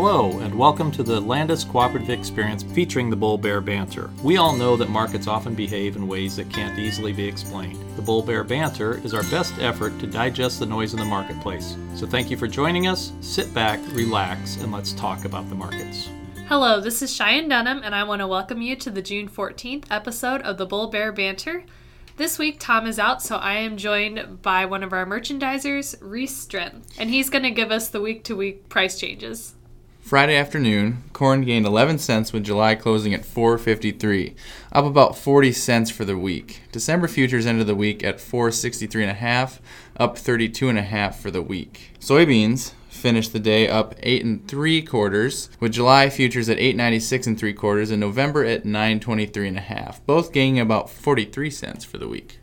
Hello, and welcome to the Landus Cooperative Experience featuring the Bull Bear Banter. We all know that markets often behave in ways that can't easily be explained. The Bull Bear Banter is our best effort to digest the noise in the marketplace. So thank you for joining us. Sit back, relax, and let's talk about the markets. Hello, this is Cheyenne Dunham, and I want to welcome you to the June 14th episode of the Bull Bear Banter. This week, Tom is out, so I am joined by one of our merchandisers, Reese Stren, and he's going to give us the week to week price changes. Friday afternoon, corn gained 11 cents with July closing at 4.53, up about 40 cents for the week. December futures ended the week at 4.63.5, up 32.5 for the week. Soybeans finished the day up 8 and 3 quarters, with July futures at 8.96 and 3 quarters and November at 9.23.5, both gaining about 43 cents for the week.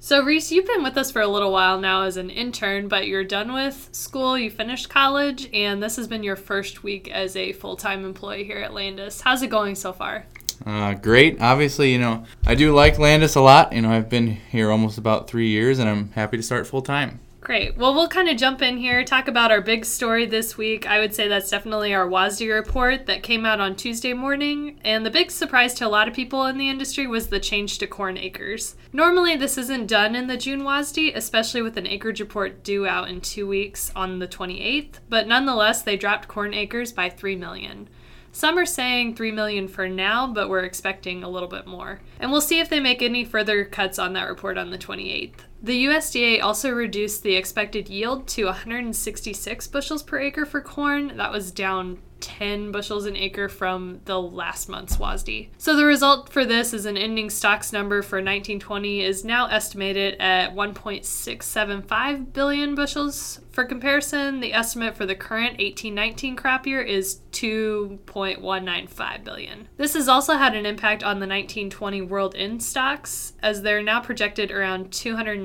So, Reese, you've been with us for a little while now as an intern, but you're done with school, you finished college, and this has been your first week as a full time employee here at Landus. How's it going so far? Uh, great. Obviously, you know, I do like Landus a lot. You know, I've been here almost about three years, and I'm happy to start full time. Great. Well, we'll kind of jump in here, talk about our big story this week. I would say that's definitely our WASDE report that came out on Tuesday morning. And the big surprise to a lot of people in the industry was the change to corn acres. Normally, this isn't done in the June WASDE, especially with an acreage report due out in two weeks on the 28th. But nonetheless, they dropped corn acres by 3 million. Some are saying 3 million for now, but we're expecting a little bit more. And we'll see if they make any further cuts on that report on the 28th. The USDA also reduced the expected yield to 166 bushels per acre for corn. That was down 10 bushels an acre from the last month's WASDE. So the result for this is an ending stocks number for 1920 is now estimated at 1.675 billion bushels. For comparison, the estimate for the current 1819 crop year is 2.195 billion. This has also had an impact on the 1920 world in stocks as they're now projected around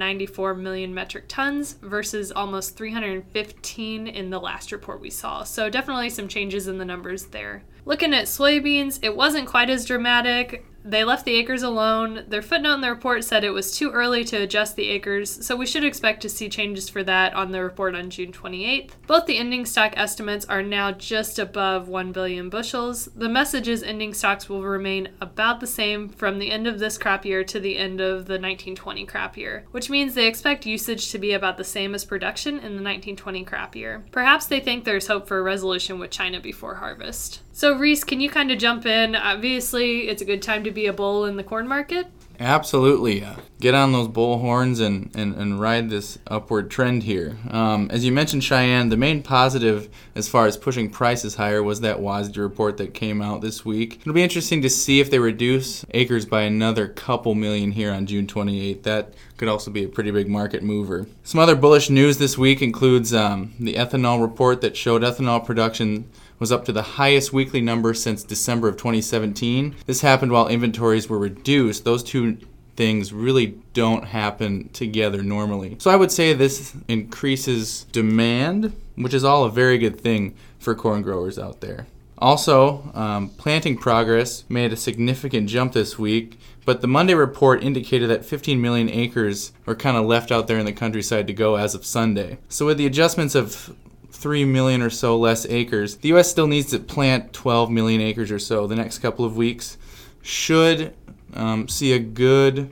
294 million metric tons versus almost 315 in the last report we saw. So definitely some changes in the numbers there. Looking at soybeans, it wasn't quite as dramatic. They left the acres alone. Their footnote in the report said it was too early to adjust the acres, so we should expect to see changes for that on the report on June 28th. Both the ending stock estimates are now just above 1 billion bushels. The message is ending stocks will remain about the same from the end of this crop year to the end of the 1920 crop year, which means they expect usage to be about the same as production in the 1920 crop year. Perhaps they think there's hope for a resolution with China before harvest. So, Reese, can you kind of jump in? Obviously, it's a good time to be a bull in the corn market. Absolutely. Get on those bull horns and, and, and ride this upward trend here. Um, as you mentioned, Cheyenne, the main positive as far as pushing prices higher was that WASDE report that came out this week. It'll be interesting to see if they reduce acres by another couple million here on June 28th. That could also be a pretty big market mover. Some other bullish news this week includes um, the ethanol report that showed ethanol production was up to the highest weekly number since December of 2017. This happened while inventories were reduced. Those two things really don't happen together normally. So I would say this increases demand, which is all a very good thing for corn growers out there. Also, um, planting progress made a significant jump this week, but the Monday report indicated that 15 million acres were kind of left out there in the countryside to go as of Sunday. So, with the adjustments of 3 million or so less acres. The US still needs to plant 12 million acres or so the next couple of weeks. Should um, see a good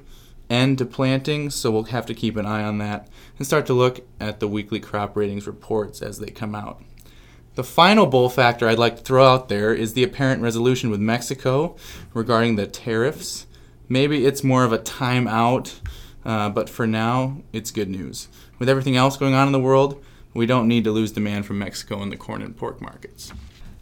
end to planting, so we'll have to keep an eye on that and start to look at the weekly crop ratings reports as they come out. The final bull factor I'd like to throw out there is the apparent resolution with Mexico regarding the tariffs. Maybe it's more of a timeout, uh, but for now, it's good news. With everything else going on in the world, we don't need to lose demand from Mexico in the corn and pork markets.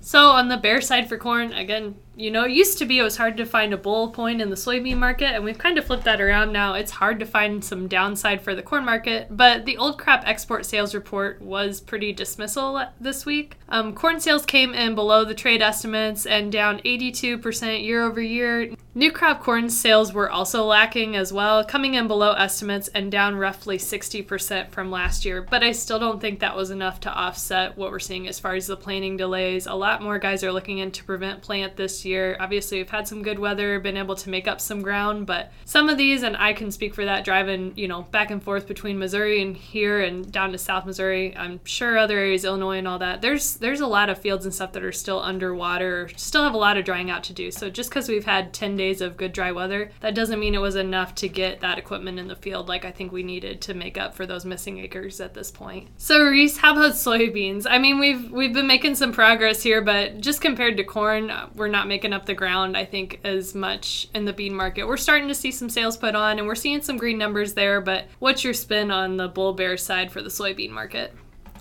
So on the bear side for corn, again, you know, it used to be it was hard to find a bull point in the soybean market, and we've kind of flipped that around now. It's hard to find some downside for the corn market, but the old crop export sales report was pretty dismissal this week. Um, corn sales came in below the trade estimates and down 82% year over year. New crop corn sales were also lacking as well, coming in below estimates and down roughly 60% from last year. But I still don't think that was enough to offset what we're seeing as far as the planting delays. A lot more guys are looking into prevent plant this year year. Obviously, we've had some good weather, been able to make up some ground, but some of these, and I can speak for that driving, you know, back and forth between Missouri and here and down to South Missouri. I'm sure other areas, Illinois and all that. There's there's a lot of fields and stuff that are still underwater, still have a lot of drying out to do. So just because we've had 10 days of good dry weather, that doesn't mean it was enough to get that equipment in the field like I think we needed to make up for those missing acres at this point. So Reese, how about soybeans? I mean, we've we've been making some progress here, but just compared to corn, uh, we're not making up the ground. I think as much in the bean market. We're starting to see some sales put on, and we're seeing some green numbers there. But what's your spin on the bull bear side for the soybean market?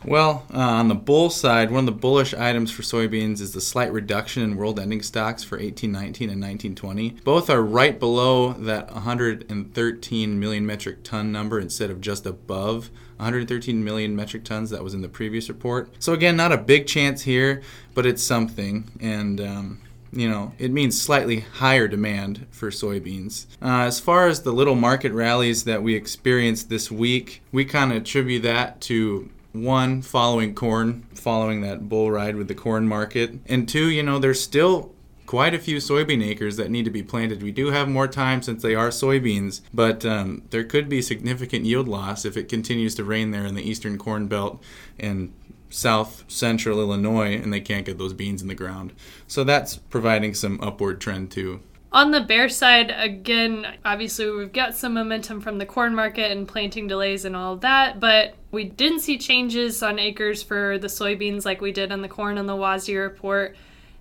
Well, uh, on the bull side, one of the bullish items for soybeans is the slight reduction in world ending stocks for 1819 and 1920. Both are right below that 113 million metric ton number instead of just above 113 million metric tons that was in the previous report. So, again, not a big chance here, but it's something. And, um, you know, it means slightly higher demand for soybeans. Uh, as far as the little market rallies that we experienced this week, we kind of attribute that to one, following corn, following that bull ride with the corn market, and two, you know, there's still quite a few soybean acres that need to be planted. We do have more time since they are soybeans, but um, there could be significant yield loss if it continues to rain there in the eastern corn belt and south central Illinois and they can't get those beans in the ground. So that's providing some upward trend too. On the bear side, again, obviously we've got some momentum from the corn market and planting delays and all that, but we didn't see changes on acres for the soybeans like we did on the corn on the WASDE report.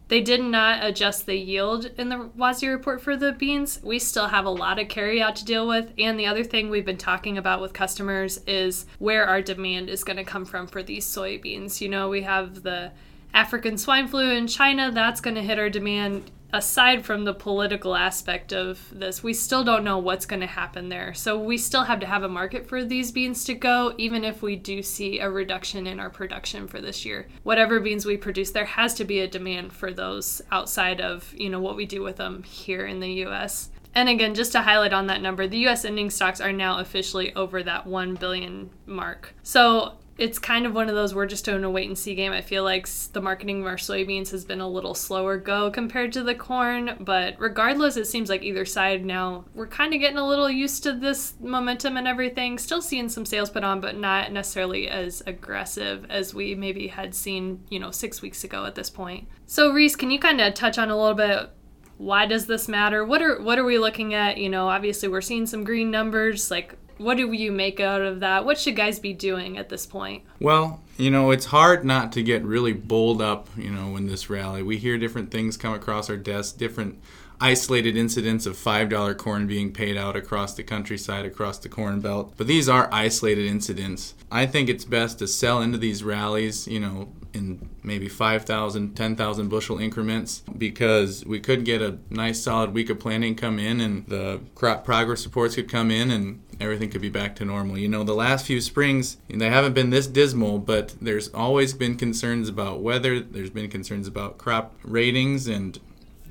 They did not adjust the yield in the WASDE report for the beans. We still have a lot of carryout to deal with. And the other thing we've been talking about with customers is where our demand is going to come from for these soybeans. You know, we have the African swine flu in China, that's going to hit our demand aside from the political aspect of this, we still don't know what's going to happen there. So we still have to have a market for these beans to go, even if we do see a reduction in our production for this year. Whatever beans we produce, there has to be a demand for those outside of you know what we do with them here in the U.S. And again, just to highlight on that number, the US ending stocks are now officially over that 1 billion mark. So it's kind of one of those we're just doing a wait and see game. I feel like the marketing of our soybeans has been a little slower go compared to the corn, but regardless, it seems like either side now we're kind of getting a little used to this momentum and everything. Still seeing some sales put on, but not necessarily as aggressive as we maybe had seen, you know, six weeks ago at this point. So Reese, can you kind of touch on a little bit why does this matter? What are what are we looking at? You know, obviously we're seeing some green numbers. Like what do you make out of that? What should guys be doing at this point? Well, you know, it's hard not to get really bowled up, you know, when this rally. We hear different things come across our desk, different isolated incidents of $5 corn being paid out across the countryside, across the corn belt. But these are isolated incidents. I think it's best to sell into these rallies, you know, in maybe 5,000, 10,000 bushel increments because we could get a nice solid week of planting come in and the crop progress reports could come in and everything could be back to normal. You know, the last few springs, they haven't been this dismal, but there's always been concerns about weather, there's been concerns about crop ratings, and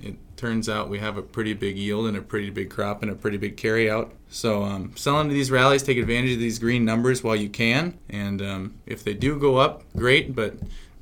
it turns out we have a pretty big yield and a pretty big crop and a pretty big carryout. So, um, selling to these rallies, take advantage of these green numbers while you can, and um, if they do go up, great, but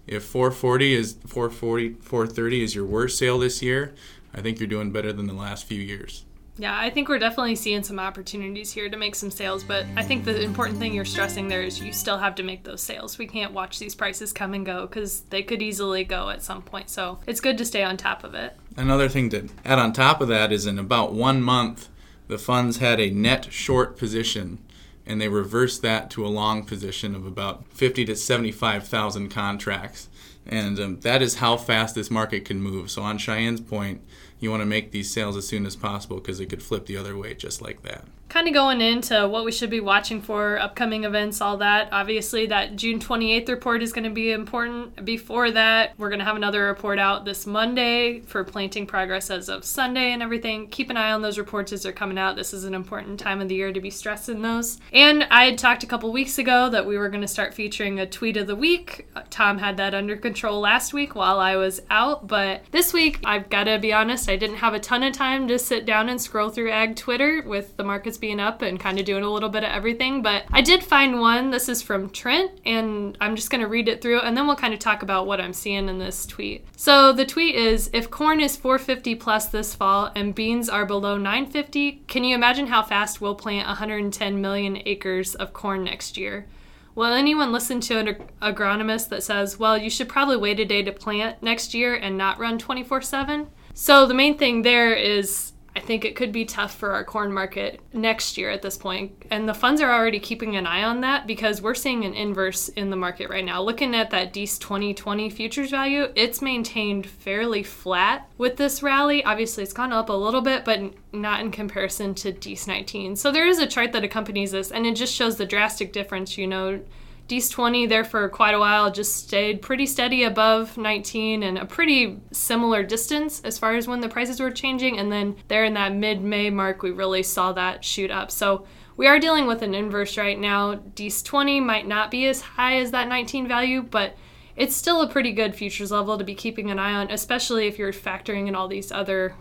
if 440 is 440 430 is your worst sale this year, I think you're doing better than the last few years. Yeah, I think we're definitely seeing some opportunities here to make some sales, but I think the important thing you're stressing there is you still have to make those sales. We can't watch these prices come and go because they could easily go at some point. So it's good to stay on top of it. Another thing to add on top of that is in about one month, the funds had a net short position and they reversed that to a long position of about 50 to 75,000 contracts. And um, that is how fast this market can move. So, on Cheyenne's point, you want to make these sales as soon as possible because it could flip the other way just like that kind of going into what we should be watching for, upcoming events, all that. Obviously, that June 28th report is going to be important. Before that, we're going to have another report out this Monday for planting progress as of Sunday and everything. Keep an eye on those reports as they're coming out. This is an important time of the year to be stressing those. And I had talked a couple weeks ago that we were going to start featuring a tweet of the week. Tom had that under control last week while I was out, but this week, I've got to be honest, I didn't have a ton of time to sit down and scroll through ag Twitter with the markets being up and kind of doing a little bit of everything. But I did find one. This is from Trent, and I'm just going to read it through, and then we'll kind of talk about what I'm seeing in this tweet. So the tweet is If corn is 450 plus this fall and beans are below 950, can you imagine how fast we'll plant 110 million acres of corn next year? Will anyone listen to an agronomist that says, well, you should probably wait a day to plant next year and not run 24 7? So the main thing there is I think it could be tough for our corn market next year at this point. And the funds are already keeping an eye on that because we're seeing an inverse in the market right now. Looking at that DEES 2020 futures value, it's maintained fairly flat with this rally. Obviously, it's gone up a little bit, but not in comparison to DEES 19. So there is a chart that accompanies this, and it just shows the drastic difference, you know DEES 20 there for quite a while just stayed pretty steady above 19 and a pretty similar distance as far as when the prices were changing. And then there in that mid May mark, we really saw that shoot up. So we are dealing with an inverse right now. DEES 20 might not be as high as that 19 value, but it's still a pretty good futures level to be keeping an eye on, especially if you're factoring in all these other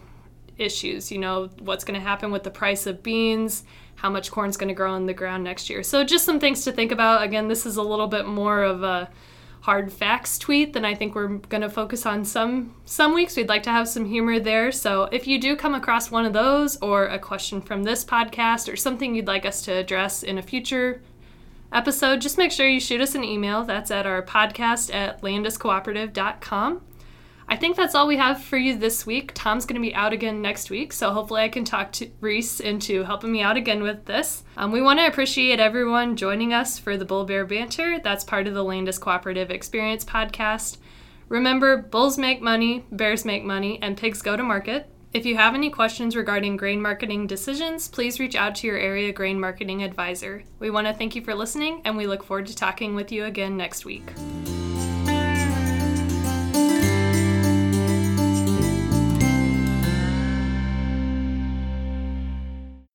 issues. You know, what's going to happen with the price of beans, how much corn's going to grow in the ground next year. So, just some things to think about. Again, this is a little bit more of a hard facts tweet than I think we're going to focus on some some weeks. We'd like to have some humor there. So, if you do come across one of those or a question from this podcast or something you'd like us to address in a future episode, just make sure you shoot us an email. That's at our podcast at landiscooperative.com. I think that's all we have for you this week. Tom's going to be out again next week, so hopefully I can talk to Reese into helping me out again with this. Um, we want to appreciate everyone joining us for the Bull Bear Banter. That's part of the Landus Cooperative Experience podcast. Remember, bulls make money, bears make money, and pigs go to market. If you have any questions regarding grain marketing decisions, please reach out to your area grain marketing advisor. We want to thank you for listening, and we look forward to talking with you again next week.